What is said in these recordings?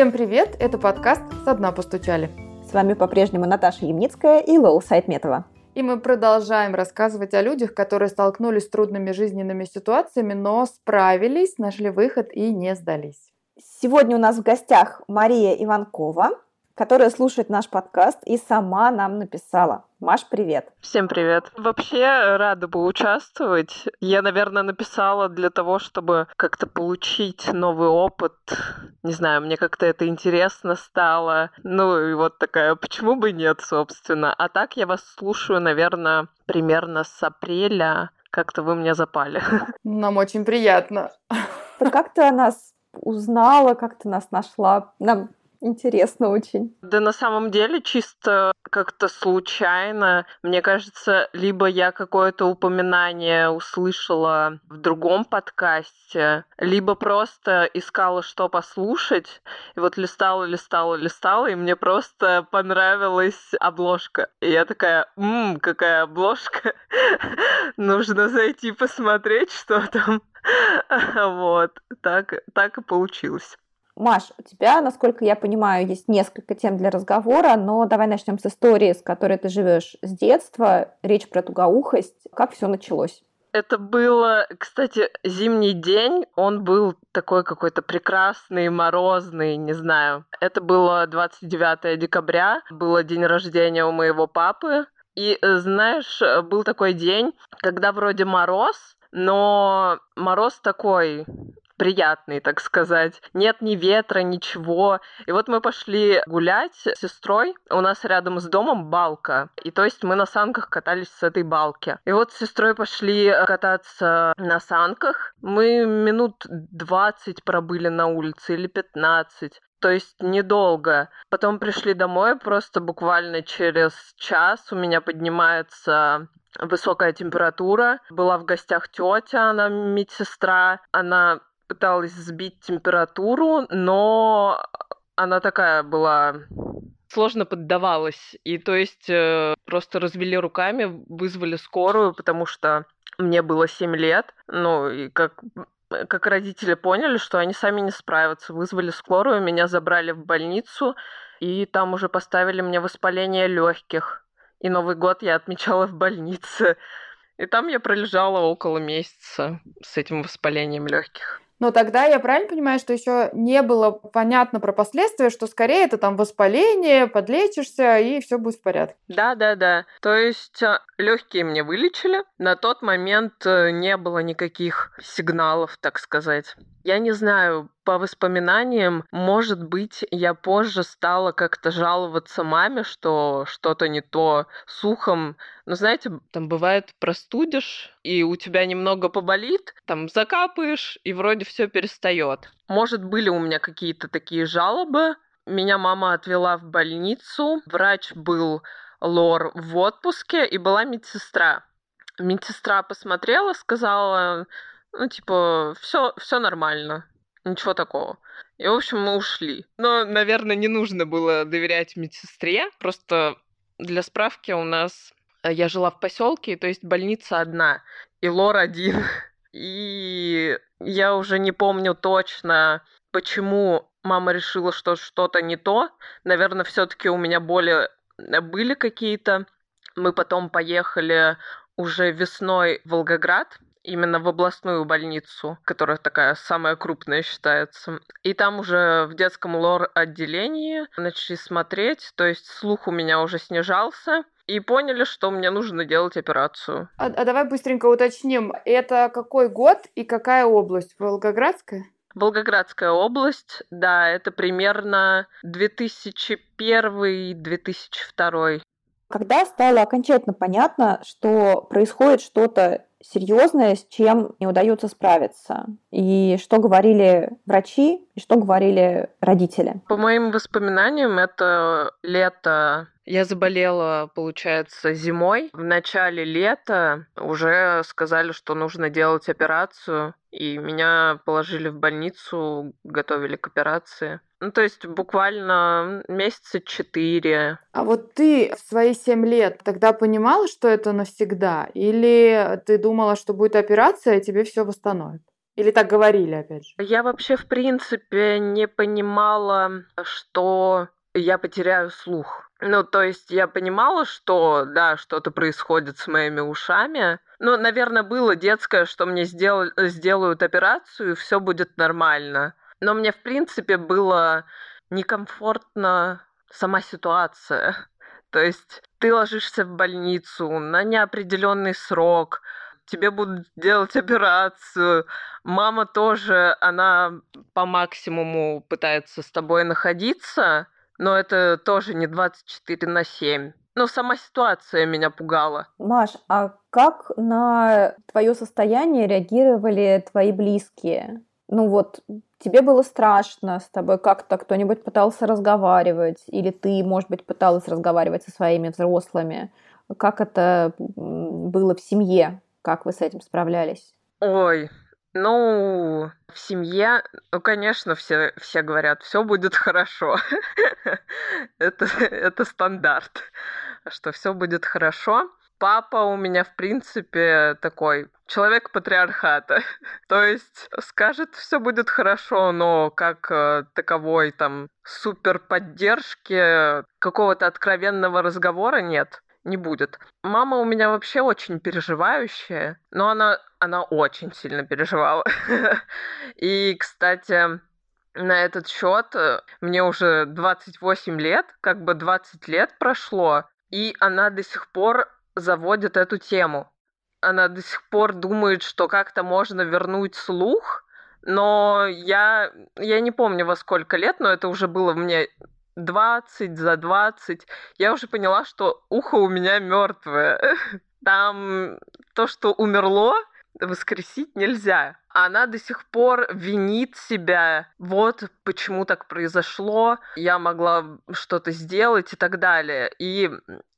Всем привет! Это подкаст «Со дна постучали». С вами по-прежнему Наташа Ямницкая и Лола Сайтметова. И мы продолжаем рассказывать о людях, которые столкнулись с трудными жизненными ситуациями, но справились, нашли выход и не сдались. Сегодня у нас в гостях Мария Иванкова, которая слушает наш подкаст и сама нам написала. Маш, привет. Всем привет. Вообще рада бы участвовать. Я, наверное, написала для того, чтобы как-то получить новый опыт. Не знаю, мне как-то это интересно стало. Ну и вот такая, почему бы нет, собственно. А так я вас слушаю, наверное, примерно с апреля. Как-то вы мне запали. Нам очень приятно. Ты как то нас узнала, как ты нас нашла? Нам Интересно очень. Да на самом деле чисто как-то случайно. Мне кажется, либо я какое-то упоминание услышала в другом подкасте, либо просто искала, что послушать. И вот листала, листала, листала, и мне просто понравилась обложка. И я такая, ммм, какая обложка. Нужно зайти посмотреть, что там. Вот, так, так и получилось. Маш, у тебя, насколько я понимаю, есть несколько тем для разговора, но давай начнем с истории, с которой ты живешь с детства. Речь про тугоухость. Как все началось? Это было, кстати, зимний день. Он был такой какой-то прекрасный, морозный, не знаю. Это было 29 декабря, было день рождения у моего папы. И, э, знаешь, был такой день, когда вроде мороз, но мороз такой приятный, так сказать. Нет ни ветра, ничего. И вот мы пошли гулять с сестрой. У нас рядом с домом балка. И то есть мы на санках катались с этой балки. И вот с сестрой пошли кататься на санках. Мы минут 20 пробыли на улице или 15 то есть недолго. Потом пришли домой, просто буквально через час у меня поднимается высокая температура. Была в гостях тетя, она медсестра. Она пыталась сбить температуру, но она такая была сложно поддавалась. И то есть э, просто развели руками, вызвали скорую, потому что мне было 7 лет. Ну, и как как родители поняли, что они сами не справятся, вызвали скорую, меня забрали в больницу, и там уже поставили мне воспаление легких. И Новый год я отмечала в больнице. И там я пролежала около месяца с этим воспалением легких. Но тогда я правильно понимаю, что еще не было понятно про последствия, что скорее это там воспаление, подлечишься и все будет в порядке. Да, да, да. То есть а, легкие мне вылечили. На тот момент э, не было никаких сигналов, так сказать. Я не знаю, по воспоминаниям, может быть, я позже стала как-то жаловаться маме, что что-то не то с ухом. Но знаете, там бывает простудишь, и у тебя немного поболит, там закапаешь, и вроде все перестает. Может, были у меня какие-то такие жалобы. Меня мама отвела в больницу. Врач был лор в отпуске, и была медсестра. Медсестра посмотрела, сказала, ну, типа, все, все нормально, ничего такого. И, в общем, мы ушли. Но, наверное, не нужно было доверять медсестре. Просто для справки у нас... Э, я жила в поселке, то есть больница одна, и лор один. И я уже не помню точно, почему мама решила, что что-то не то. Наверное, все-таки у меня боли э, были какие-то. Мы потом поехали уже весной в Волгоград, именно в областную больницу, которая такая самая крупная считается. И там уже в детском лор-отделении начали смотреть, то есть слух у меня уже снижался, и поняли, что мне нужно делать операцию. А, а давай быстренько уточним, это какой год и какая область? Волгоградская? Волгоградская область, да, это примерно 2001-2002. Когда стало окончательно понятно, что происходит что-то серьезное, с чем не удается справиться. И что говорили врачи, и что говорили родители. По моим воспоминаниям, это лето я заболела, получается, зимой. В начале лета уже сказали, что нужно делать операцию, и меня положили в больницу, готовили к операции. Ну, то есть буквально месяца четыре. А вот ты в свои семь лет тогда понимала, что это навсегда? Или ты думала, что будет операция, и тебе все восстановит? Или так говорили, опять же? Я вообще, в принципе, не понимала, что я потеряю слух. Ну, то есть я понимала, что, да, что-то происходит с моими ушами. Ну, наверное, было детское, что мне сдел... сделают операцию, и все будет нормально. Но мне, в принципе, было некомфортно сама ситуация. То есть ты ложишься в больницу на неопределенный срок, тебе будут делать операцию. Мама тоже, она по максимуму пытается с тобой находиться, но это тоже не 24 на 7. Но сама ситуация меня пугала. Маш, а как на твое состояние реагировали твои близкие? Ну вот, тебе было страшно, с тобой как-то кто-нибудь пытался разговаривать, или ты, может быть, пыталась разговаривать со своими взрослыми. Как это было в семье? Как вы с этим справлялись? Ой, ну, в семье, ну, конечно, все, все говорят, все будет хорошо. это, это стандарт, что все будет хорошо. Папа у меня, в принципе, такой человек патриархата. То есть скажет, все будет хорошо, но как э, таковой там супер поддержки, какого-то откровенного разговора нет не будет. Мама у меня вообще очень переживающая, но она, она очень сильно переживала. И, кстати, на этот счет э, мне уже 28 лет, как бы 20 лет прошло, и она до сих пор заводит эту тему. Она до сих пор думает, что как-то можно вернуть слух, но я, я не помню во сколько лет, но это уже было мне 20 за 20, я уже поняла, что ухо у меня мертвое. Там то, что умерло, воскресить нельзя. Она до сих пор винит себя. Вот почему так произошло. Я могла что-то сделать и так далее. И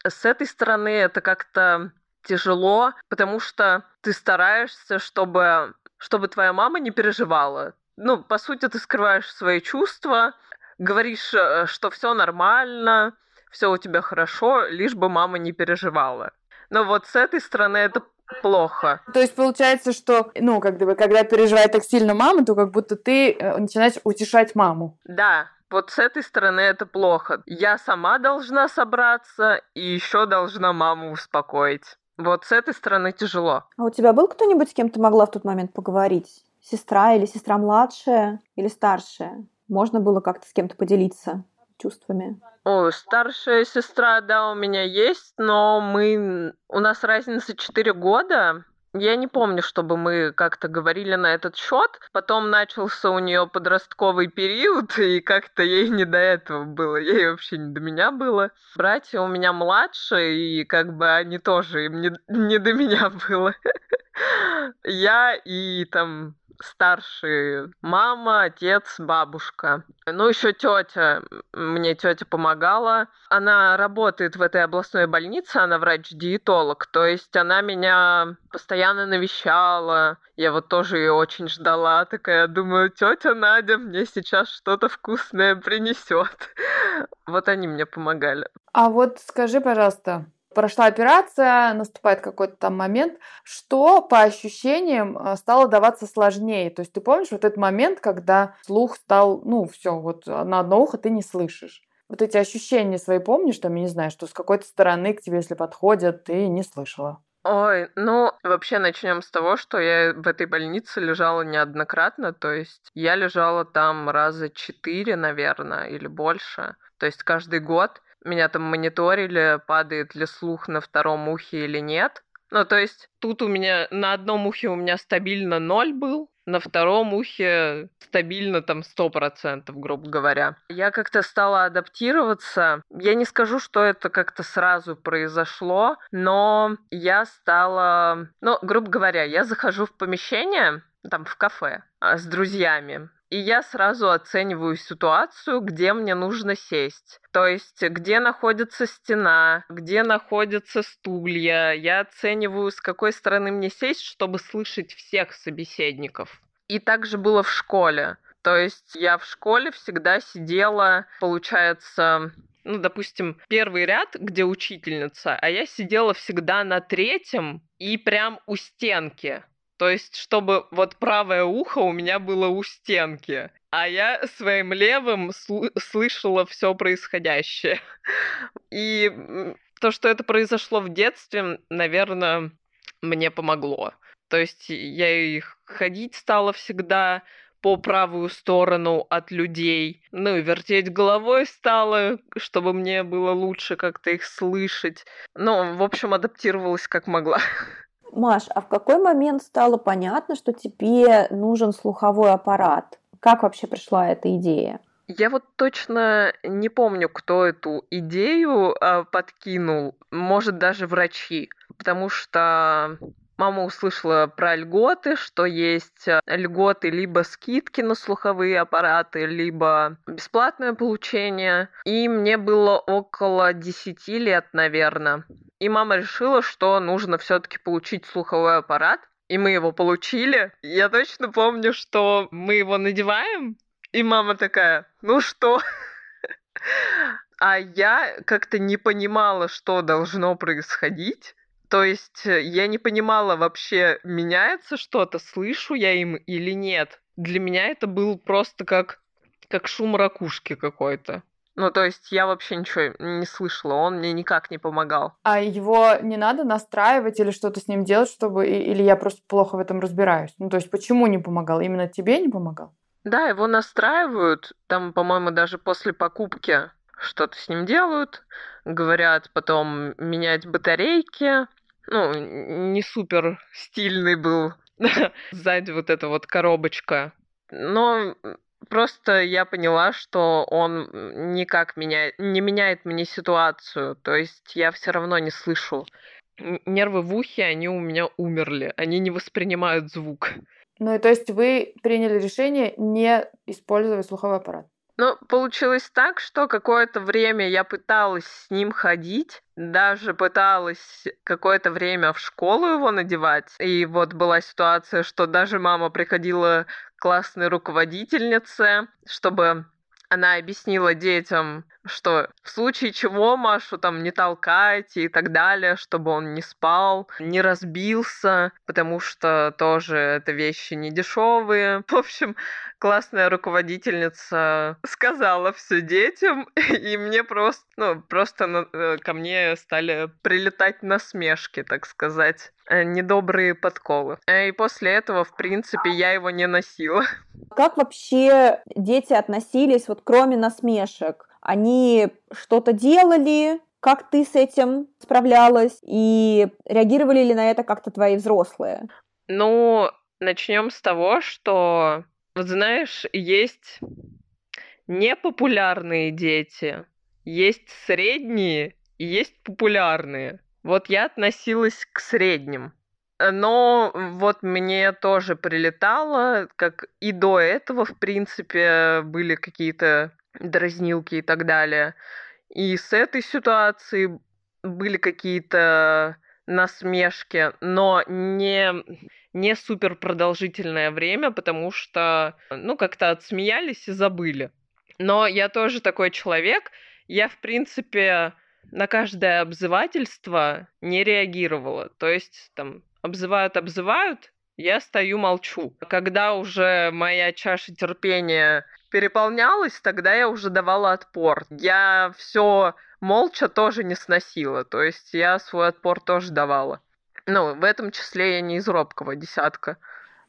с этой стороны это как-то тяжело, потому что ты стараешься, чтобы, чтобы твоя мама не переживала. Ну, по сути, ты скрываешь свои чувства, говоришь, э, что все нормально, все у тебя хорошо, лишь бы мама не переживала. Но вот с этой стороны это плохо. То есть получается, что, ну, как бы, когда переживает так сильно мама, то как будто ты э, начинаешь утешать маму. Да, вот с этой стороны это плохо. Я сама должна собраться и еще должна маму успокоить. Вот с этой стороны тяжело. А у тебя был кто-нибудь, с кем ты могла в тот момент поговорить? Сестра или сестра младшая или старшая? Можно было как-то с кем-то поделиться чувствами? О, старшая сестра, да, у меня есть, но мы... У нас разница 4 года. Я не помню, чтобы мы как-то говорили на этот счет. Потом начался у нее подростковый период, и как-то ей не до этого было. Ей вообще не до меня было. Братья у меня младше, и как бы они тоже, им не, не до меня было. Я и там старшие мама, отец, бабушка. Ну, еще тетя. Мне тетя помогала. Она работает в этой областной больнице, она врач-диетолог. То есть она меня постоянно навещала. Я вот тоже ее очень ждала. Такая, думаю, тетя Надя мне сейчас что-то вкусное принесет. Вот они мне помогали. А вот скажи, пожалуйста, прошла операция, наступает какой-то там момент, что по ощущениям э, стало даваться сложнее. То есть ты помнишь вот этот момент, когда слух стал, ну, все, вот на одно ухо ты не слышишь. Вот эти ощущения свои помнишь, там, я не знаю, что с какой-то стороны к тебе, если подходят, ты не слышала? Ой, ну, вообще начнем с того, что я в этой больнице лежала неоднократно, то есть я лежала там раза четыре, наверное, или больше, то есть каждый год меня там мониторили, падает ли слух на втором ухе или нет. Ну, то есть тут у меня на одном ухе у меня стабильно ноль был, на втором ухе стабильно там сто процентов, грубо говоря. Я как-то стала адаптироваться. Я не скажу, что это как-то сразу произошло, но я стала... Ну, грубо говоря, я захожу в помещение, там, в кафе а, с друзьями и я сразу оцениваю ситуацию, где мне нужно сесть. То есть, где находится стена, где находятся стулья. Я оцениваю, с какой стороны мне сесть, чтобы слышать всех собеседников. И также было в школе. То есть я в школе всегда сидела, получается, ну, допустим, первый ряд, где учительница, а я сидела всегда на третьем и прям у стенки. То есть, чтобы вот правое ухо у меня было у стенки, а я своим левым сл- слышала все происходящее. И то, что это произошло в детстве, наверное, мне помогло. То есть я и ходить стала всегда по правую сторону от людей. Ну и вертеть головой стала, чтобы мне было лучше как-то их слышать. Ну, в общем, адаптировалась как могла. Маш, а в какой момент стало понятно, что тебе нужен слуховой аппарат? Как вообще пришла эта идея? Я вот точно не помню, кто эту идею э, подкинул. Может, даже врачи. Потому что Мама услышала про льготы, что есть э, льготы либо скидки на слуховые аппараты, либо бесплатное получение. И мне было около 10 лет, наверное. И мама решила, что нужно все-таки получить слуховой аппарат. И мы его получили. Я точно помню, что мы его надеваем. И мама такая, ну что? А я как-то не понимала, что должно происходить. То есть э, я не понимала вообще, меняется что-то, слышу я им или нет. Для меня это был просто как, как шум ракушки какой-то. Ну, то есть я вообще ничего не слышала, он мне никак не помогал. А его не надо настраивать или что-то с ним делать, чтобы... Или я просто плохо в этом разбираюсь? Ну, то есть почему не помогал? Именно тебе не помогал? Да, его настраивают. Там, по-моему, даже после покупки что-то с ним делают. Говорят потом менять батарейки, ну, не супер стильный был сзади вот эта вот коробочка. Но просто я поняла, что он никак меня, не меняет мне ситуацию. То есть я все равно не слышу. Нервы в ухе, они у меня умерли. Они не воспринимают звук. Ну и то есть вы приняли решение не использовать слуховой аппарат? Ну, получилось так, что какое-то время я пыталась с ним ходить, даже пыталась какое-то время в школу его надевать. И вот была ситуация, что даже мама приходила к классной руководительнице, чтобы она объяснила детям, что в случае чего Машу там не толкайте и так далее, чтобы он не спал, не разбился, потому что тоже это вещи не дешевые. В общем, классная руководительница сказала все детям, и мне просто, ну, просто э, ко мне стали прилетать насмешки, так сказать, э, недобрые подколы. Э, и после этого, в принципе, я его не носила. Как вообще дети относились, вот кроме насмешек? Они что-то делали, как ты с этим справлялась? И реагировали ли на это как-то твои взрослые? Ну, начнем с того, что вот знаешь, есть непопулярные дети, есть средние и есть популярные. Вот я относилась к средним. Но вот мне тоже прилетало, как и до этого, в принципе, были какие-то дразнилки и так далее. И с этой ситуацией были какие-то насмешки, но не не супер продолжительное время, потому что, ну, как-то отсмеялись и забыли. Но я тоже такой человек, я, в принципе, на каждое обзывательство не реагировала. То есть, там, обзывают, обзывают, я стою, молчу. Когда уже моя чаша терпения переполнялась, тогда я уже давала отпор. Я все молча тоже не сносила. То есть я свой отпор тоже давала. Ну, в этом числе я не из робкого десятка.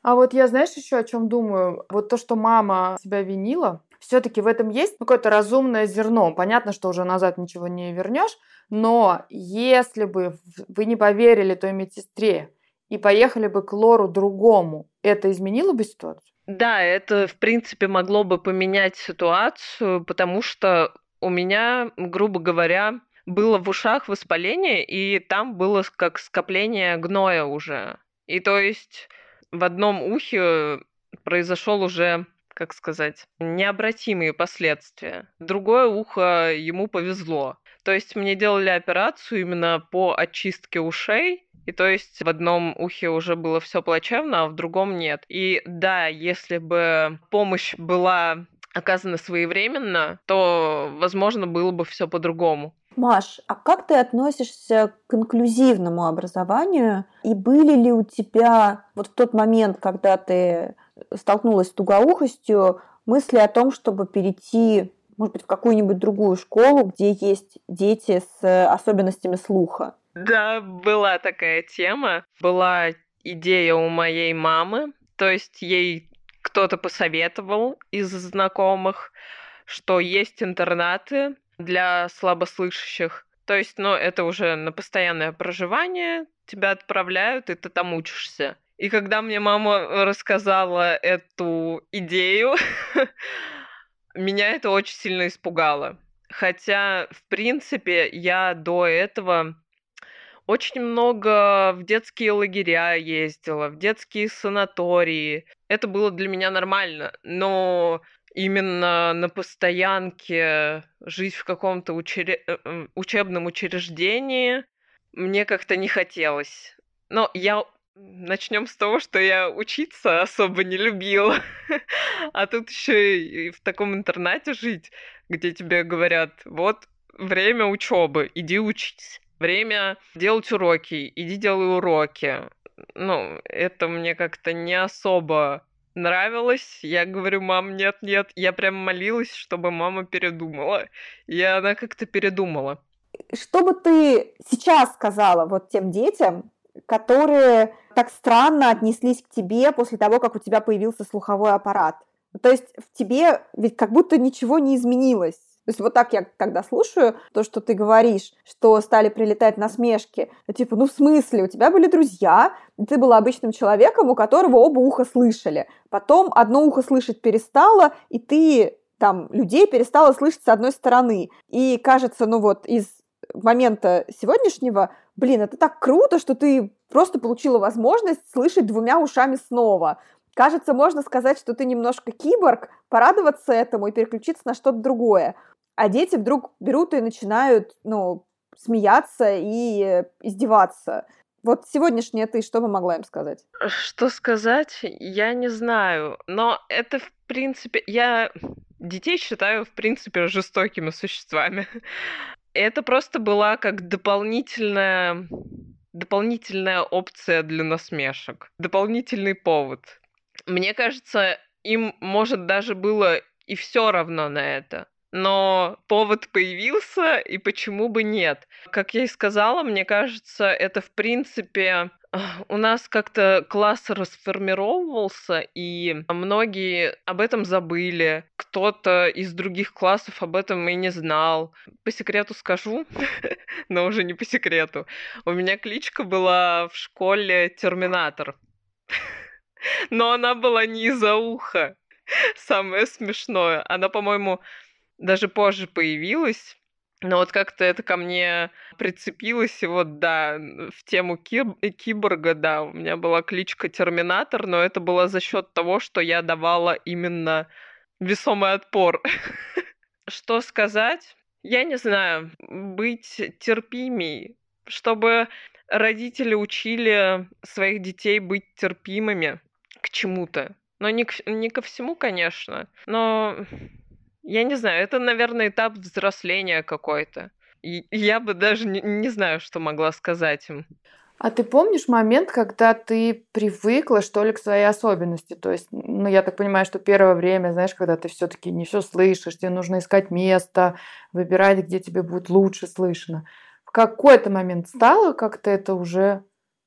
А вот я, знаешь, еще о чем думаю? Вот то, что мама себя винила, все-таки в этом есть какое-то разумное зерно. Понятно, что уже назад ничего не вернешь, но если бы вы не поверили той медсестре и поехали бы к Лору другому, это изменило бы ситуацию? Да, это, в принципе, могло бы поменять ситуацию, потому что у меня, грубо говоря, было в ушах воспаление, и там было как скопление гноя уже. И то есть в одном ухе произошел уже, как сказать, необратимые последствия. Другое ухо ему повезло. То есть мне делали операцию именно по очистке ушей, и то есть в одном ухе уже было все плачевно, а в другом нет. И да, если бы помощь была оказана своевременно, то, возможно, было бы все по-другому. Маш, а как ты относишься к инклюзивному образованию? И были ли у тебя вот в тот момент, когда ты столкнулась с тугоухостью, мысли о том, чтобы перейти, может быть, в какую-нибудь другую школу, где есть дети с особенностями слуха? Да, была такая тема. Была идея у моей мамы, то есть ей кто-то посоветовал из знакомых, что есть интернаты для слабослышащих. То есть, ну, это уже на постоянное проживание, тебя отправляют, и ты там учишься. И когда мне мама рассказала эту идею, меня это очень сильно испугало. Хотя, в принципе, я до этого очень много в детские лагеря ездила, в детские санатории. Это было для меня нормально, но именно на постоянке жить в каком-то учре... Э, учебном учреждении мне как-то не хотелось. Но я Начнем с того, что я учиться особо не любила. А тут еще и в таком интернате жить, где тебе говорят, вот время учебы, иди учись. Время делать уроки, иди делай уроки. Ну, это мне как-то не особо нравилось. Я говорю, мам, нет, нет. Я прям молилась, чтобы мама передумала. И она как-то передумала. Что бы ты сейчас сказала вот тем детям, которые так странно отнеслись к тебе после того, как у тебя появился слуховой аппарат? То есть в тебе ведь как будто ничего не изменилось. То есть вот так я когда слушаю то, что ты говоришь, что стали прилетать насмешки, типа, ну в смысле, у тебя были друзья, ты была обычным человеком, у которого оба уха слышали. Потом одно ухо слышать перестало, и ты там людей перестала слышать с одной стороны. И кажется, ну вот из момента сегодняшнего, блин, это так круто, что ты просто получила возможность слышать двумя ушами снова. Кажется, можно сказать, что ты немножко киборг, порадоваться этому и переключиться на что-то другое. А дети вдруг берут и начинают, ну, смеяться и издеваться. Вот сегодняшняя ты, что бы могла им сказать? Что сказать, я не знаю. Но это, в принципе, я детей считаю, в принципе, жестокими существами. Это просто была как дополнительная дополнительная опция для насмешек, дополнительный повод. Мне кажется, им, может, даже было и все равно на это но повод появился, и почему бы нет? Как я и сказала, мне кажется, это в принципе у нас как-то класс расформировался, и многие об этом забыли. Кто-то из других классов об этом и не знал. По секрету скажу, но уже не по секрету. У меня кличка была в школе Терминатор. Но она была не из-за уха. Самое смешное. Она, по-моему, даже позже появилась. Но вот как-то это ко мне прицепилось, и вот, да, в тему киб- киборга, да, у меня была кличка Терминатор, но это было за счет того, что я давала именно весомый отпор. Что сказать? Я не знаю, быть терпимей, чтобы родители учили своих детей быть терпимыми к чему-то. Но не, к, не ко всему, конечно, но я не знаю, это, наверное, этап взросления какой-то. И я бы даже не, не знаю, что могла сказать им. А ты помнишь момент, когда ты привыкла, что ли, к своей особенности? То есть, ну, я так понимаю, что первое время, знаешь, когда ты все-таки не все слышишь, тебе нужно искать место, выбирать, где тебе будет лучше слышно. В какой-то момент стало как-то это уже,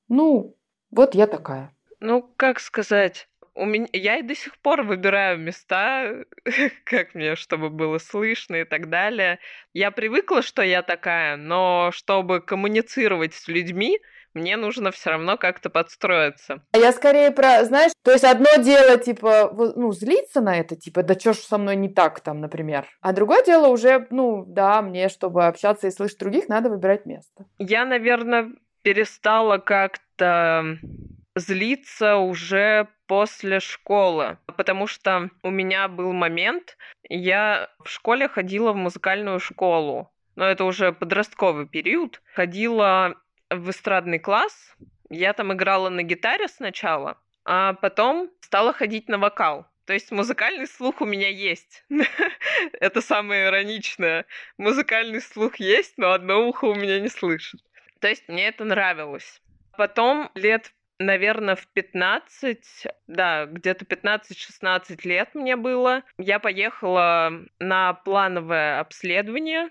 ну, вот я такая. Ну, как сказать, у меня я и до сих пор выбираю места, как мне, чтобы было слышно и так далее. Я привыкла, что я такая, но чтобы коммуницировать с людьми, мне нужно все равно как-то подстроиться. А я скорее про, знаешь, то есть одно дело, типа, ну, злиться на это, типа, да что ж со мной не так там, например. А другое дело уже, ну, да, мне, чтобы общаться и слышать других, надо выбирать место. Я, наверное, перестала как-то злиться уже после школы, потому что у меня был момент, я в школе ходила в музыкальную школу, но это уже подростковый период, ходила в эстрадный класс, я там играла на гитаре сначала, а потом стала ходить на вокал. То есть музыкальный слух у меня есть. Это самое ироничное. Музыкальный слух есть, но одно ухо у меня не слышит. То есть мне это нравилось. Потом лет наверное, в 15, да, где-то 15-16 лет мне было. Я поехала на плановое обследование,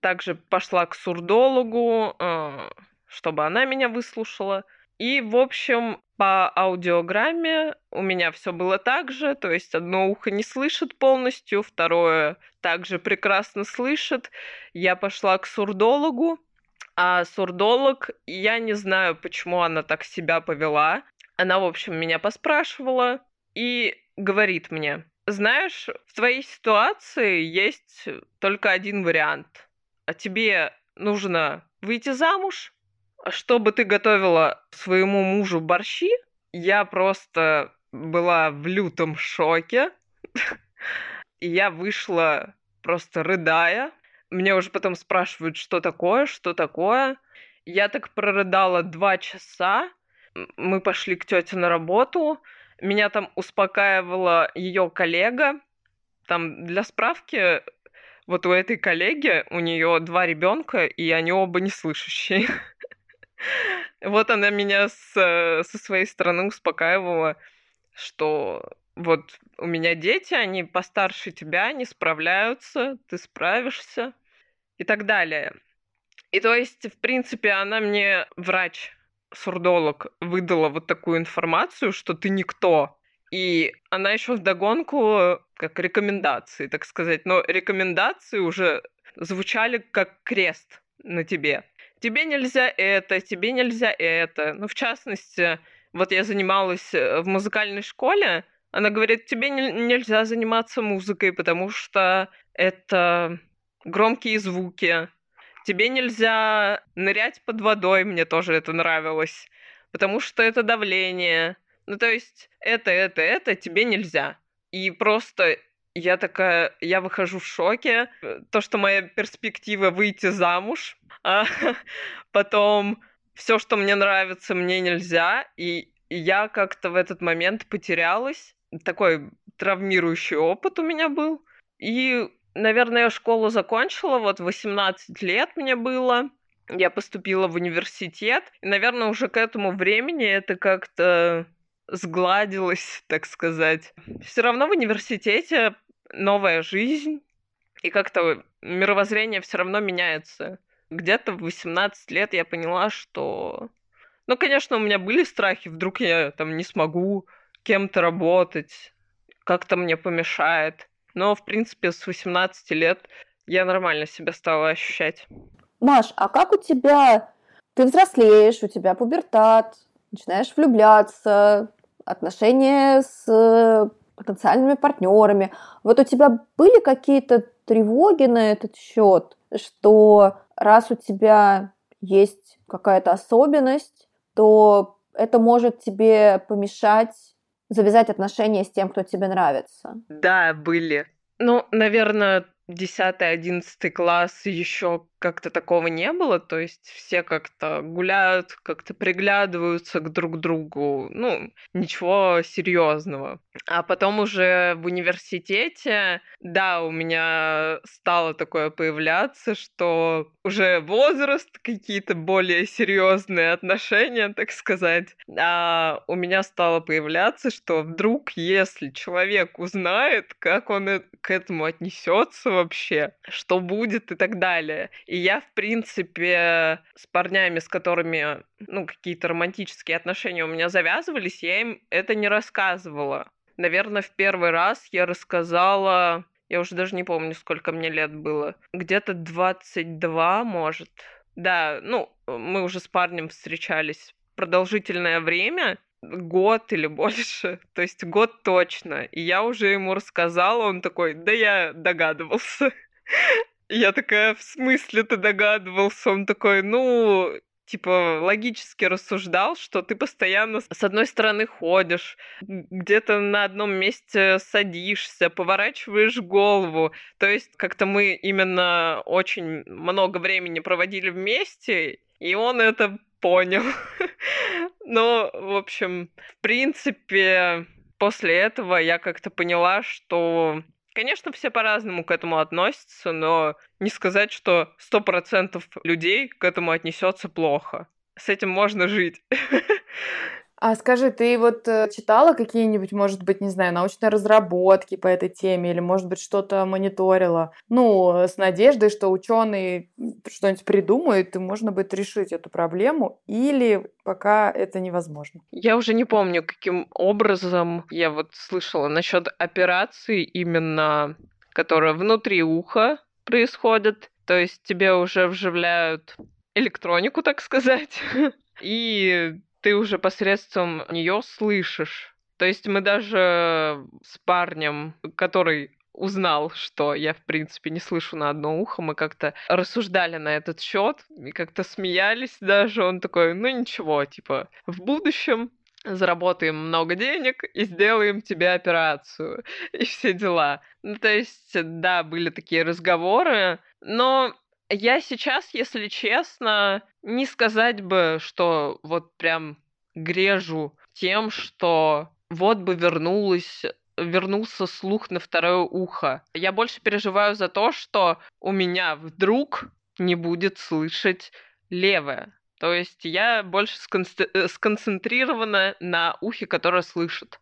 также пошла к сурдологу, э, чтобы она меня выслушала. И, в общем, по аудиограмме у меня все было так же, то есть одно ухо не слышит полностью, второе также прекрасно слышит. Я пошла к сурдологу, а сурдолог, я не знаю, почему она так себя повела. Она, в общем, меня поспрашивала и говорит мне, знаешь, в твоей ситуации есть только один вариант. А тебе нужно выйти замуж чтобы ты готовила своему мужу борщи, я просто была в лютом шоке. Я вышла просто рыдая. Мне уже потом спрашивают, что такое, что такое. Я так прорыдала два часа. Мы пошли к тете на работу. Меня там успокаивала ее коллега. Там для справки, вот у этой коллеги у нее два ребенка, и они оба не слышащие. Вот она меня с, со своей стороны успокаивала, что вот у меня дети, они постарше тебя, не справляются, ты справишься и так далее. И то есть, в принципе, она мне, врач, сурдолог, выдала вот такую информацию, что ты никто. И она еще вдогонку, как рекомендации, так сказать, но рекомендации уже звучали как крест на тебе тебе нельзя это, тебе нельзя это. Ну, в частности, вот я занималась э, в музыкальной школе, она говорит, тебе не, нельзя заниматься музыкой, потому что это громкие звуки. Тебе нельзя нырять под водой, мне тоже это нравилось, потому что это давление. Ну, то есть это, это, это тебе нельзя. И просто я такая, я выхожу в шоке. То, что моя перспектива выйти замуж, а потом все, что мне нравится, мне нельзя. И я как-то в этот момент потерялась. Такой травмирующий опыт у меня был. И, наверное, я школу закончила, вот 18 лет мне было. Я поступила в университет. И, наверное, уже к этому времени это как-то сгладилось, так сказать. Все равно в университете новая жизнь, и как-то мировоззрение все равно меняется. Где-то в 18 лет я поняла, что... Ну, конечно, у меня были страхи, вдруг я там не смогу кем-то работать, как-то мне помешает. Но, в принципе, с 18 лет я нормально себя стала ощущать. Маш, а как у тебя... Ты взрослеешь, у тебя пубертат, начинаешь влюбляться, отношения с потенциальными партнерами. Вот у тебя были какие-то тревоги на этот счет, что раз у тебя есть какая-то особенность, то это может тебе помешать завязать отношения с тем, кто тебе нравится. Да, были. Ну, наверное, 10-11 класс еще как-то такого не было, то есть все как-то гуляют, как-то приглядываются к друг другу, ну, ничего серьезного. А потом уже в университете, да, у меня стало такое появляться, что уже возраст, какие-то более серьезные отношения, так сказать, а у меня стало появляться, что вдруг, если человек узнает, как он к этому отнесется вообще, что будет и так далее, и я, в принципе, с парнями, с которыми, ну, какие-то романтические отношения у меня завязывались, я им это не рассказывала. Наверное, в первый раз я рассказала, я уже даже не помню, сколько мне лет было, где-то 22, может. Да, ну, мы уже с парнем встречались продолжительное время, год или больше, то есть год точно. И я уже ему рассказала, он такой, да я догадывался. Я такая, в смысле ты догадывался? Он такой, ну, типа, логически рассуждал, что ты постоянно с одной стороны ходишь, где-то на одном месте садишься, поворачиваешь голову. То есть как-то мы именно очень много времени проводили вместе, и он это понял. Но, в общем, в принципе, после этого я как-то поняла, что Конечно, все по-разному к этому относятся, но не сказать, что сто процентов людей к этому отнесется плохо. С этим можно жить. А скажи, ты вот э, читала какие-нибудь, может быть, не знаю, научные разработки по этой теме или, может быть, что-то мониторила? Ну, с надеждой, что ученые что-нибудь придумают, и можно будет решить эту проблему, или пока это невозможно? Я уже не помню, каким образом я вот слышала насчет операции именно, которая внутри уха происходит. То есть тебе уже вживляют электронику, так сказать, и ты уже посредством нее слышишь. То есть мы даже с парнем, который узнал, что я, в принципе, не слышу на одно ухо, мы как-то рассуждали на этот счет и как-то смеялись даже. Он такой, ну ничего, типа, в будущем заработаем много денег и сделаем тебе операцию и все дела. Ну, то есть, да, были такие разговоры, но я сейчас, если честно, не сказать бы, что вот прям грежу тем, что вот бы вернулась вернулся слух на второе ухо. Я больше переживаю за то, что у меня вдруг не будет слышать левое. То есть я больше э, сконцентрирована на ухе, которое слышит.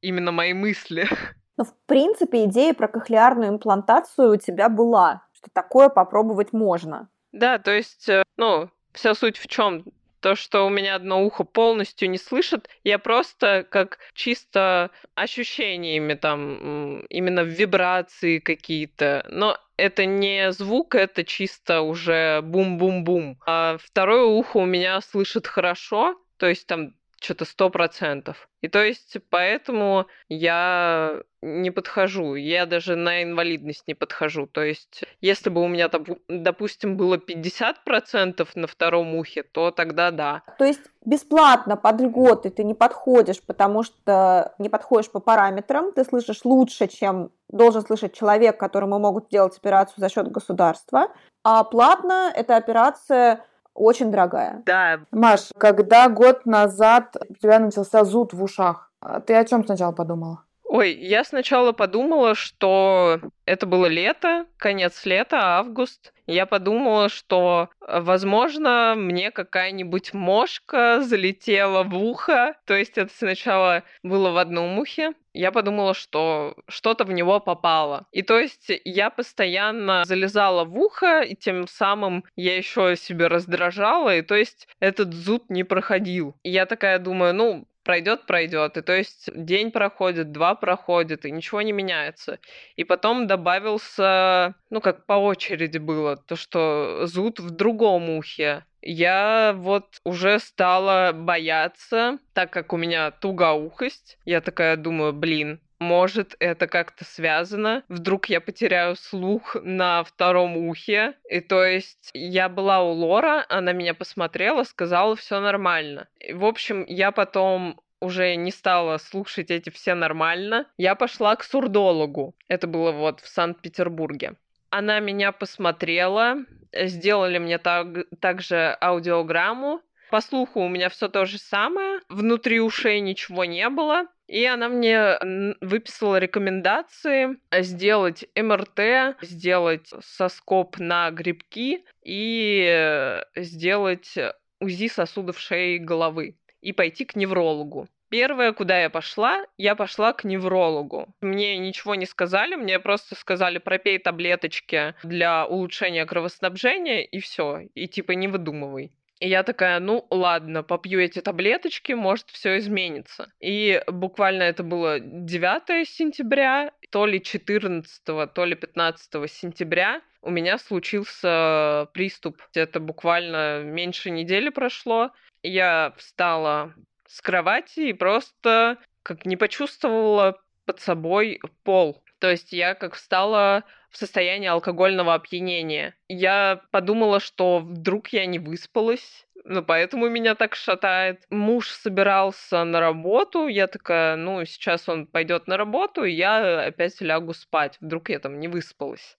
Именно мои мысли. Но, в принципе, идея про кохлеарную имплантацию у тебя была что такое попробовать можно. Да, то есть, э, ну, вся суть в чем? То, что у меня одно ухо полностью не слышит, я просто как чисто ощущениями там, именно вибрации какие-то. Но это не звук, это чисто уже бум-бум-бум. А второе ухо у меня слышит хорошо, то есть там что-то сто процентов. И то есть поэтому я не подхожу, я даже на инвалидность не подхожу. То есть если бы у меня, допустим, было 50% на втором ухе, то тогда да. То есть бесплатно под льготы ты не подходишь, потому что не подходишь по параметрам, ты слышишь лучше, чем должен слышать человек, которому могут сделать операцию за счет государства, а платно эта операция очень дорогая. Да. Маш, когда год назад у тебя начался зуд в ушах, а ты о чем сначала подумала? Ой, я сначала подумала, что это было лето, конец лета, август. Я подумала, что, возможно, мне какая-нибудь мошка залетела в ухо. То есть это сначала было в одном ухе. Я подумала, что что-то в него попало. И то есть я постоянно залезала в ухо, и тем самым я еще себе раздражала, и то есть этот зуд не проходил. И я такая думаю, ну, пройдет, пройдет. И то есть день проходит, два проходит, и ничего не меняется. И потом добавился, ну, как по очереди было, то, что зуд в другом ухе. Я вот уже стала бояться, так как у меня тугоухость. Я такая думаю, блин, может, это как-то связано. Вдруг я потеряю слух на втором ухе. И то есть я была у Лора, она меня посмотрела, сказала, все нормально. И, в общем, я потом уже не стала слушать эти все нормально. Я пошла к сурдологу. Это было вот в Санкт-Петербурге. Она меня посмотрела, сделали мне так, также аудиограмму. По слуху у меня все то же самое. Внутри ушей ничего не было. И она мне выписала рекомендации сделать МРТ, сделать соскоб на грибки и э, сделать УЗИ сосудов шеи и головы и пойти к неврологу. Первое, куда я пошла, я пошла к неврологу. Мне ничего не сказали, мне просто сказали пропей таблеточки для улучшения кровоснабжения и все. И типа не выдумывай. И я такая, ну ладно, попью эти таблеточки, может все изменится. И буквально это было 9 сентября, то ли 14, то ли 15 сентября у меня случился приступ. Это буквально меньше недели прошло. Я встала с кровати и просто как не почувствовала под собой пол. То есть я как встала в состоянии алкогольного опьянения. Я подумала, что вдруг я не выспалась, ну, поэтому меня так шатает. Муж собирался на работу, я такая, ну, сейчас он пойдет на работу, и я опять лягу спать, вдруг я там не выспалась.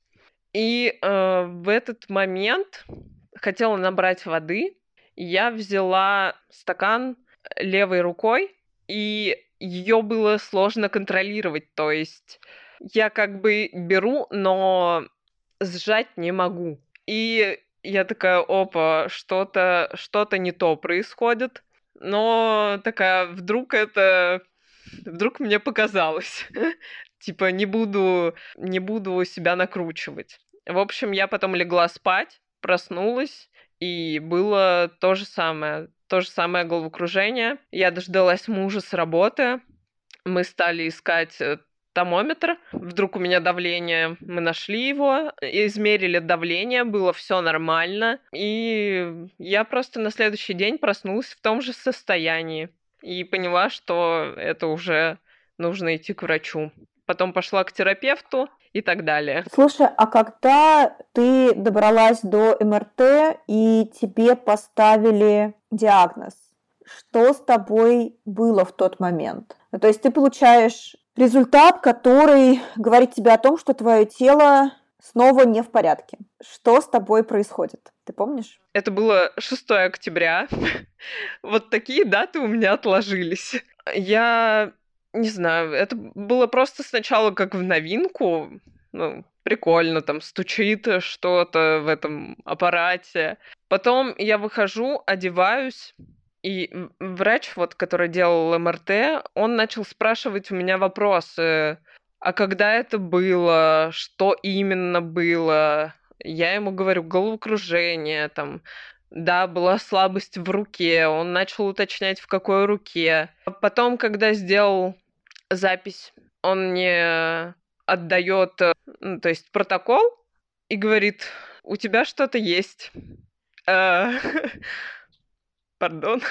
И э, в этот момент хотела набрать воды, я взяла стакан левой рукой и ее было сложно контролировать. То есть я как бы беру, но сжать не могу. И я такая, опа, что-то что не то происходит. Но такая, вдруг это... Вдруг мне показалось. типа, не буду, не буду себя накручивать. В общем, я потом легла спать, проснулась, и было то же самое. То же самое головокружение. Я дождалась мужа с работы. Мы стали искать э, томометр. Вдруг у меня давление, мы нашли его, измерили давление, было все нормально. И я просто на следующий день проснулась в том же состоянии и поняла, что это уже нужно идти к врачу. Потом пошла к терапевту и так далее. Слушай, а когда ты добралась до МРТ и тебе поставили диагноз, что с тобой было в тот момент? То есть ты получаешь результат, который говорит тебе о том, что твое тело снова не в порядке. Что с тобой происходит? Ты помнишь? Это было 6 октября. Вот такие даты у меня отложились. Я не знаю, это было просто сначала как в новинку. Ну, прикольно, там стучит что-то в этом аппарате. Потом я выхожу, одеваюсь, и врач, вот, который делал МРТ, он начал спрашивать у меня вопросы. А когда это было? Что именно было? Я ему говорю, головокружение, там, да, была слабость в руке. Он начал уточнять, в какой руке. Потом, когда сделал запись, он мне отдает, ну, то есть протокол и говорит, у тебя что-то есть. Пардон,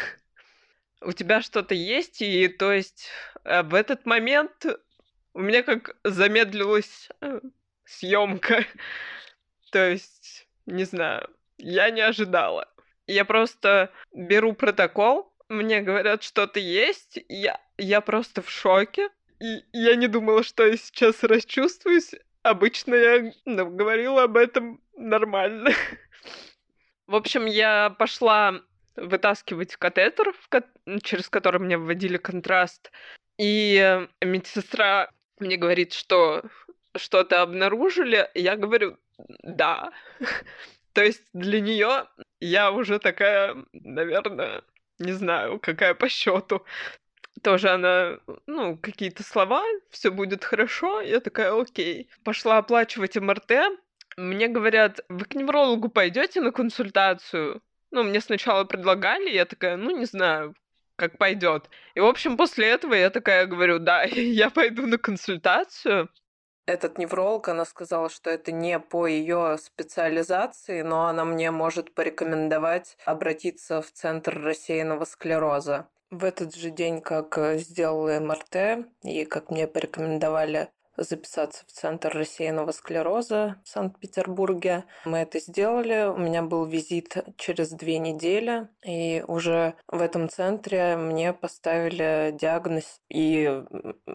у тебя что-то есть, и то есть э, в этот момент у меня как замедлилась э, съемка. То есть, не знаю, я не ожидала. Я просто беру протокол, мне говорят, что-то есть, я, я просто в шоке. И я не думала, что я сейчас расчувствуюсь. Обычно я ну, говорила об этом нормально. В общем, я пошла вытаскивать катетер, через который мне вводили контраст. И медсестра мне говорит, что что-то обнаружили. Я говорю, да. То есть для нее я уже такая, наверное, не знаю, какая по счету. Тоже она, ну, какие-то слова, все будет хорошо. Я такая, окей. Пошла оплачивать МРТ. Мне говорят, вы к неврологу пойдете на консультацию? Ну, мне сначала предлагали, я такая, ну, не знаю, как пойдет. И, в общем, после этого я такая говорю, да, я пойду на консультацию. Этот невролог, она сказала, что это не по ее специализации, но она мне может порекомендовать обратиться в Центр рассеянного склероза. В этот же день, как сделала МРТ и как мне порекомендовали записаться в Центр рассеянного склероза в Санкт-Петербурге. Мы это сделали. У меня был визит через две недели, и уже в этом центре мне поставили диагноз, и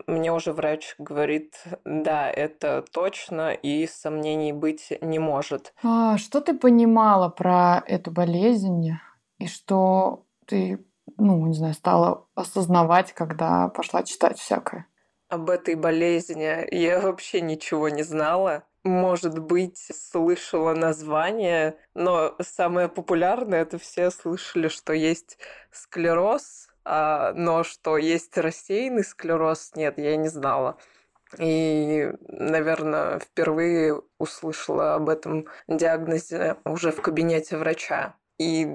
мне уже врач говорит, да, это точно, и сомнений быть не может. А что ты понимала про эту болезнь, и что ты ну, не знаю, стала осознавать, когда пошла читать всякое? Об этой болезни я вообще ничего не знала. Может быть, слышала название, но самое популярное это все слышали, что есть склероз, а, но что есть рассеянный склероз, нет, я не знала. И, наверное, впервые услышала об этом диагнозе уже в кабинете врача. И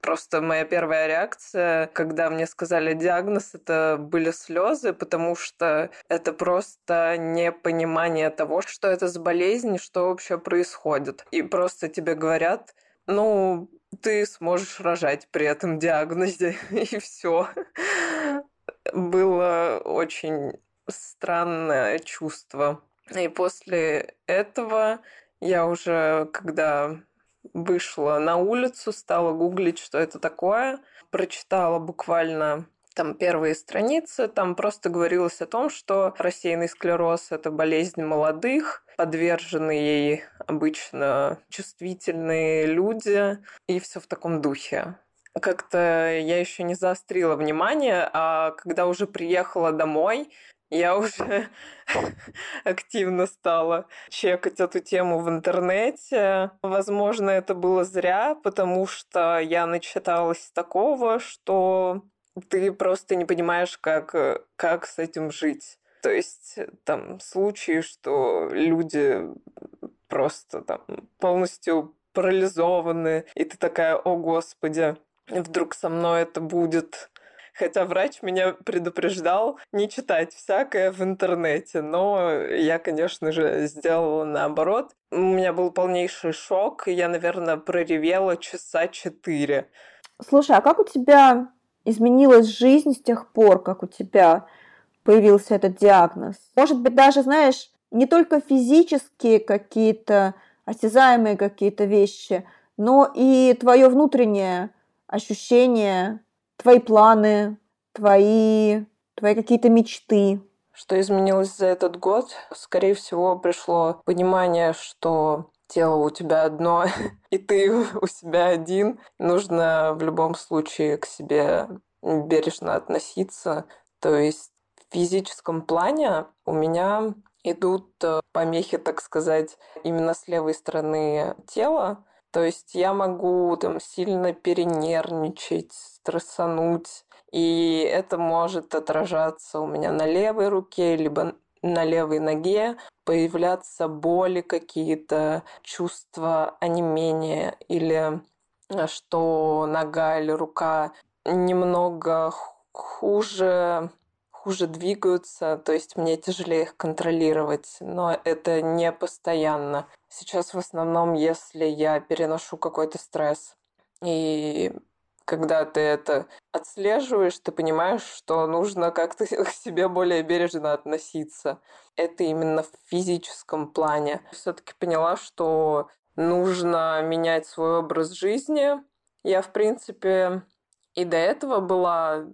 просто моя первая реакция, когда мне сказали диагноз, это были слезы, потому что это просто непонимание того, что это за болезнь, что вообще происходит. И просто тебе говорят, ну, ты сможешь рожать при этом диагнозе, и все. Было очень странное чувство. И после этого я уже, когда вышла на улицу, стала гуглить, что это такое. Прочитала буквально там первые страницы, там просто говорилось о том, что рассеянный склероз – это болезнь молодых, подвержены ей обычно чувствительные люди, и все в таком духе. как-то я еще не заострила внимание, а когда уже приехала домой, я уже активно стала чекать эту тему в интернете. Возможно, это было зря, потому что я начиталась такого, что ты просто не понимаешь, как, как с этим жить. То есть там случаи, что люди просто там полностью парализованы, и ты такая, о господи, вдруг со мной это будет. Хотя врач меня предупреждал не читать всякое в интернете, но я, конечно же, сделала наоборот. У меня был полнейший шок, и я, наверное, проревела часа четыре. Слушай, а как у тебя изменилась жизнь с тех пор, как у тебя появился этот диагноз? Может быть, даже, знаешь, не только физические какие-то осязаемые какие-то вещи, но и твое внутреннее ощущение, твои планы, твои, твои какие-то мечты. Что изменилось за этот год? Скорее всего, пришло понимание, что тело у тебя одно, и ты у себя один. Нужно в любом случае к себе бережно относиться. То есть в физическом плане у меня идут э, помехи, так сказать, именно с левой стороны тела. То есть я могу там сильно перенервничать, стрессануть, и это может отражаться у меня на левой руке, либо на левой ноге, появляться боли какие-то, чувства онемения, или э, что нога или рука немного хуже хуже двигаются, то есть мне тяжелее их контролировать, но это не постоянно. Сейчас в основном, если я переношу какой-то стресс, и когда ты это отслеживаешь, ты понимаешь, что нужно как-то к себе более бережно относиться. Это именно в физическом плане. Все-таки поняла, что нужно менять свой образ жизни. Я, в принципе, и до этого была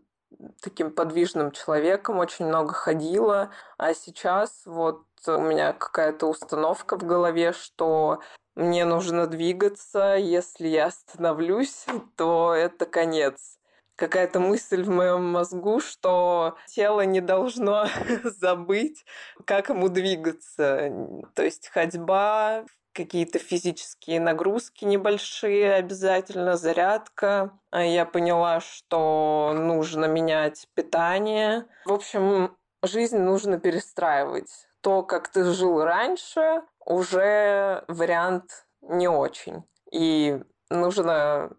таким подвижным человеком, очень много ходила, а сейчас вот у меня какая-то установка в голове, что мне нужно двигаться, если я остановлюсь, то это конец. Какая-то мысль в моем мозгу, что тело не должно забыть, как ему двигаться. То есть ходьба, какие-то физические нагрузки небольшие обязательно, зарядка. А я поняла, что нужно менять питание. В общем, жизнь нужно перестраивать. То, как ты жил раньше, уже вариант не очень. И нужно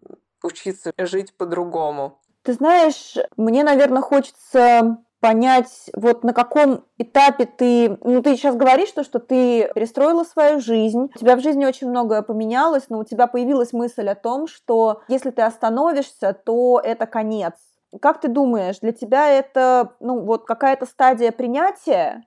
учиться жить по-другому. Ты знаешь, мне, наверное, хочется понять, вот на каком этапе ты... Ну, ты сейчас говоришь, что, что ты перестроила свою жизнь, у тебя в жизни очень многое поменялось, но у тебя появилась мысль о том, что если ты остановишься, то это конец. Как ты думаешь, для тебя это ну, вот какая-то стадия принятия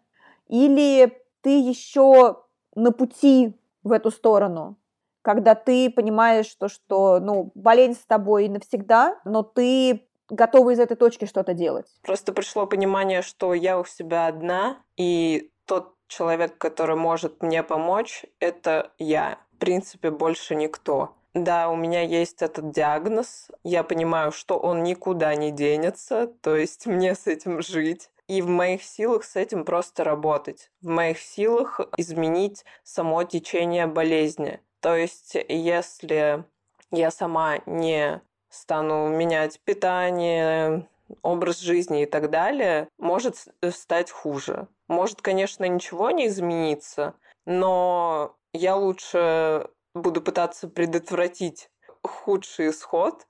или ты еще на пути в эту сторону? когда ты понимаешь, что, что ну, болезнь с тобой навсегда, но ты готова из этой точки что-то делать. Просто пришло понимание, что я у себя одна, и тот человек, который может мне помочь, это я. В принципе, больше никто. Да, у меня есть этот диагноз. Я понимаю, что он никуда не денется, то есть мне с этим жить. И в моих силах с этим просто работать. В моих силах изменить само течение болезни. То есть, если я сама не стану менять питание, образ жизни и так далее, может стать хуже. Может, конечно, ничего не измениться, но я лучше буду пытаться предотвратить худший исход,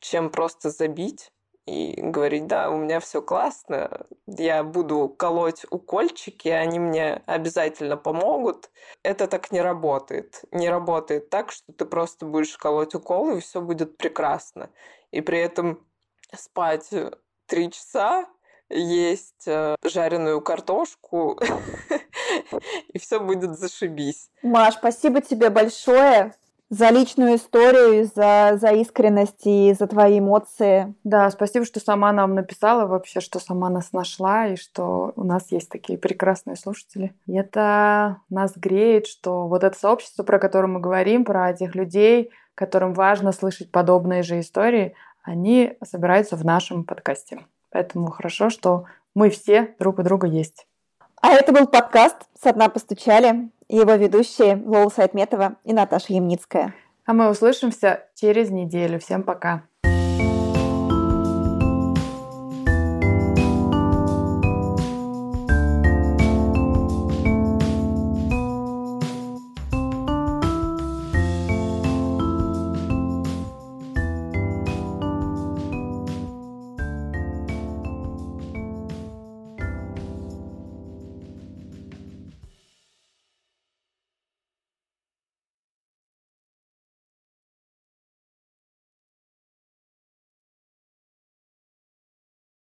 чем просто забить и говорить, да, у меня все классно, я буду колоть укольчики, они мне обязательно помогут. Это так не работает. Не работает так, что ты просто будешь колоть уколы, и все будет прекрасно. И при этом спать три часа, есть э, жареную картошку, и все будет зашибись. Маш, спасибо тебе большое за личную историю, за, за искренность и за твои эмоции. Да, спасибо, что сама нам написала вообще, что сама нас нашла, и что у нас есть такие прекрасные слушатели. И это нас греет, что вот это сообщество, про которое мы говорим, про этих людей, которым важно слышать подобные же истории, они собираются в нашем подкасте. Поэтому хорошо, что мы все друг у друга есть. А это был подкаст «Со дна постучали» его ведущие Лола Сайтметова и Наташа Ямницкая. А мы услышимся через неделю. Всем пока.